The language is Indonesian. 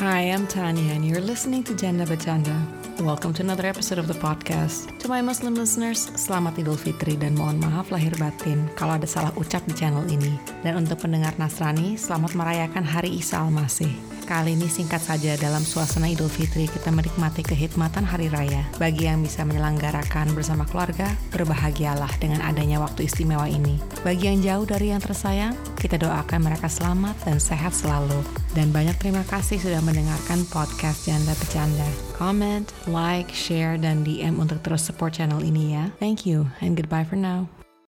Hi, I'm Tanya, and you're listening to Janda Bercanda. Welcome to another episode of the podcast. To my Muslim listeners, selamat Idul Fitri dan mohon maaf lahir batin kalau ada salah ucap di channel ini. Dan untuk pendengar Nasrani, selamat merayakan Hari Isa Al-Masih. Kali ini singkat saja dalam suasana Idul Fitri kita menikmati kehidmatan hari raya. Bagi yang bisa menyelenggarakan bersama keluarga, berbahagialah dengan adanya waktu istimewa ini. Bagi yang jauh dari yang tersayang, kita doakan mereka selamat dan sehat selalu. Dan banyak terima kasih sudah mendengarkan podcast Janda Bercanda. Comment, like, share, dan DM untuk terus support channel ini ya. Thank you and goodbye for now.